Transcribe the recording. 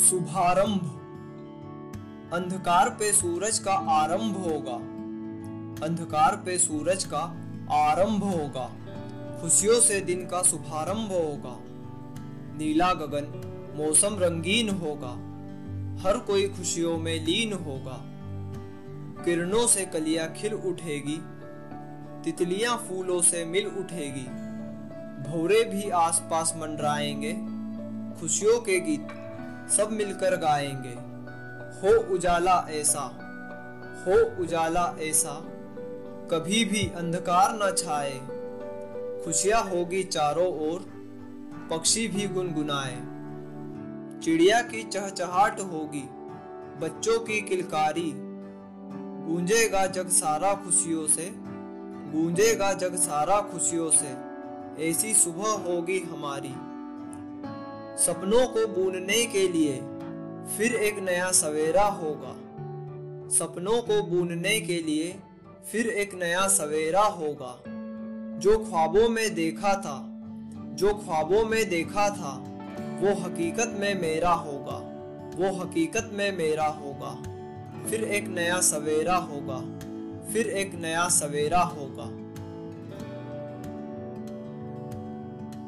शुभारंभ। अंधकार पे सूरज का आरंभ होगा। अंधकार पे सूरज का आरंभ होगा। खुशियों से दिन का शुभारंभ होगा। नीला गगन मौसम रंगीन होगा। हर कोई खुशियों में लीन होगा। किरणों से कलिया खिल उठेगी। तितलियाँ फूलों से मिल उठेगी। भौरे भी आसपास मंडराएँगे। खुशियों के गीत सब मिलकर गाएँगे। हो उजाला ऐसा, हो उजाला ऐसा, कभी भी अंधकार न छाए। खुशियाँ होगी चारों ओर, पक्षी भी गुनगुनाए। चिड़िया की चहचहाट होगी, बच्चों की किलकारी। गूंजेगा जग सारा खुशियों से, गूंजेगा जग सारा खुशियों से, ऐसी सुबह होगी हमारी। सपनों को बूनने के लिए फिर एक नया सवेरा होगा। सपनों को बूनने के लिए फिर एक नया सवेरा होगा। जो ख्वाबों में देखा था, जो ख्वाबों में देखा था, वो हकीकत में मेरा होगा। वो हकीकत में मेरा होगा। फिर एक नया सवेरा होगा। फिर एक नया सवेरा होगा।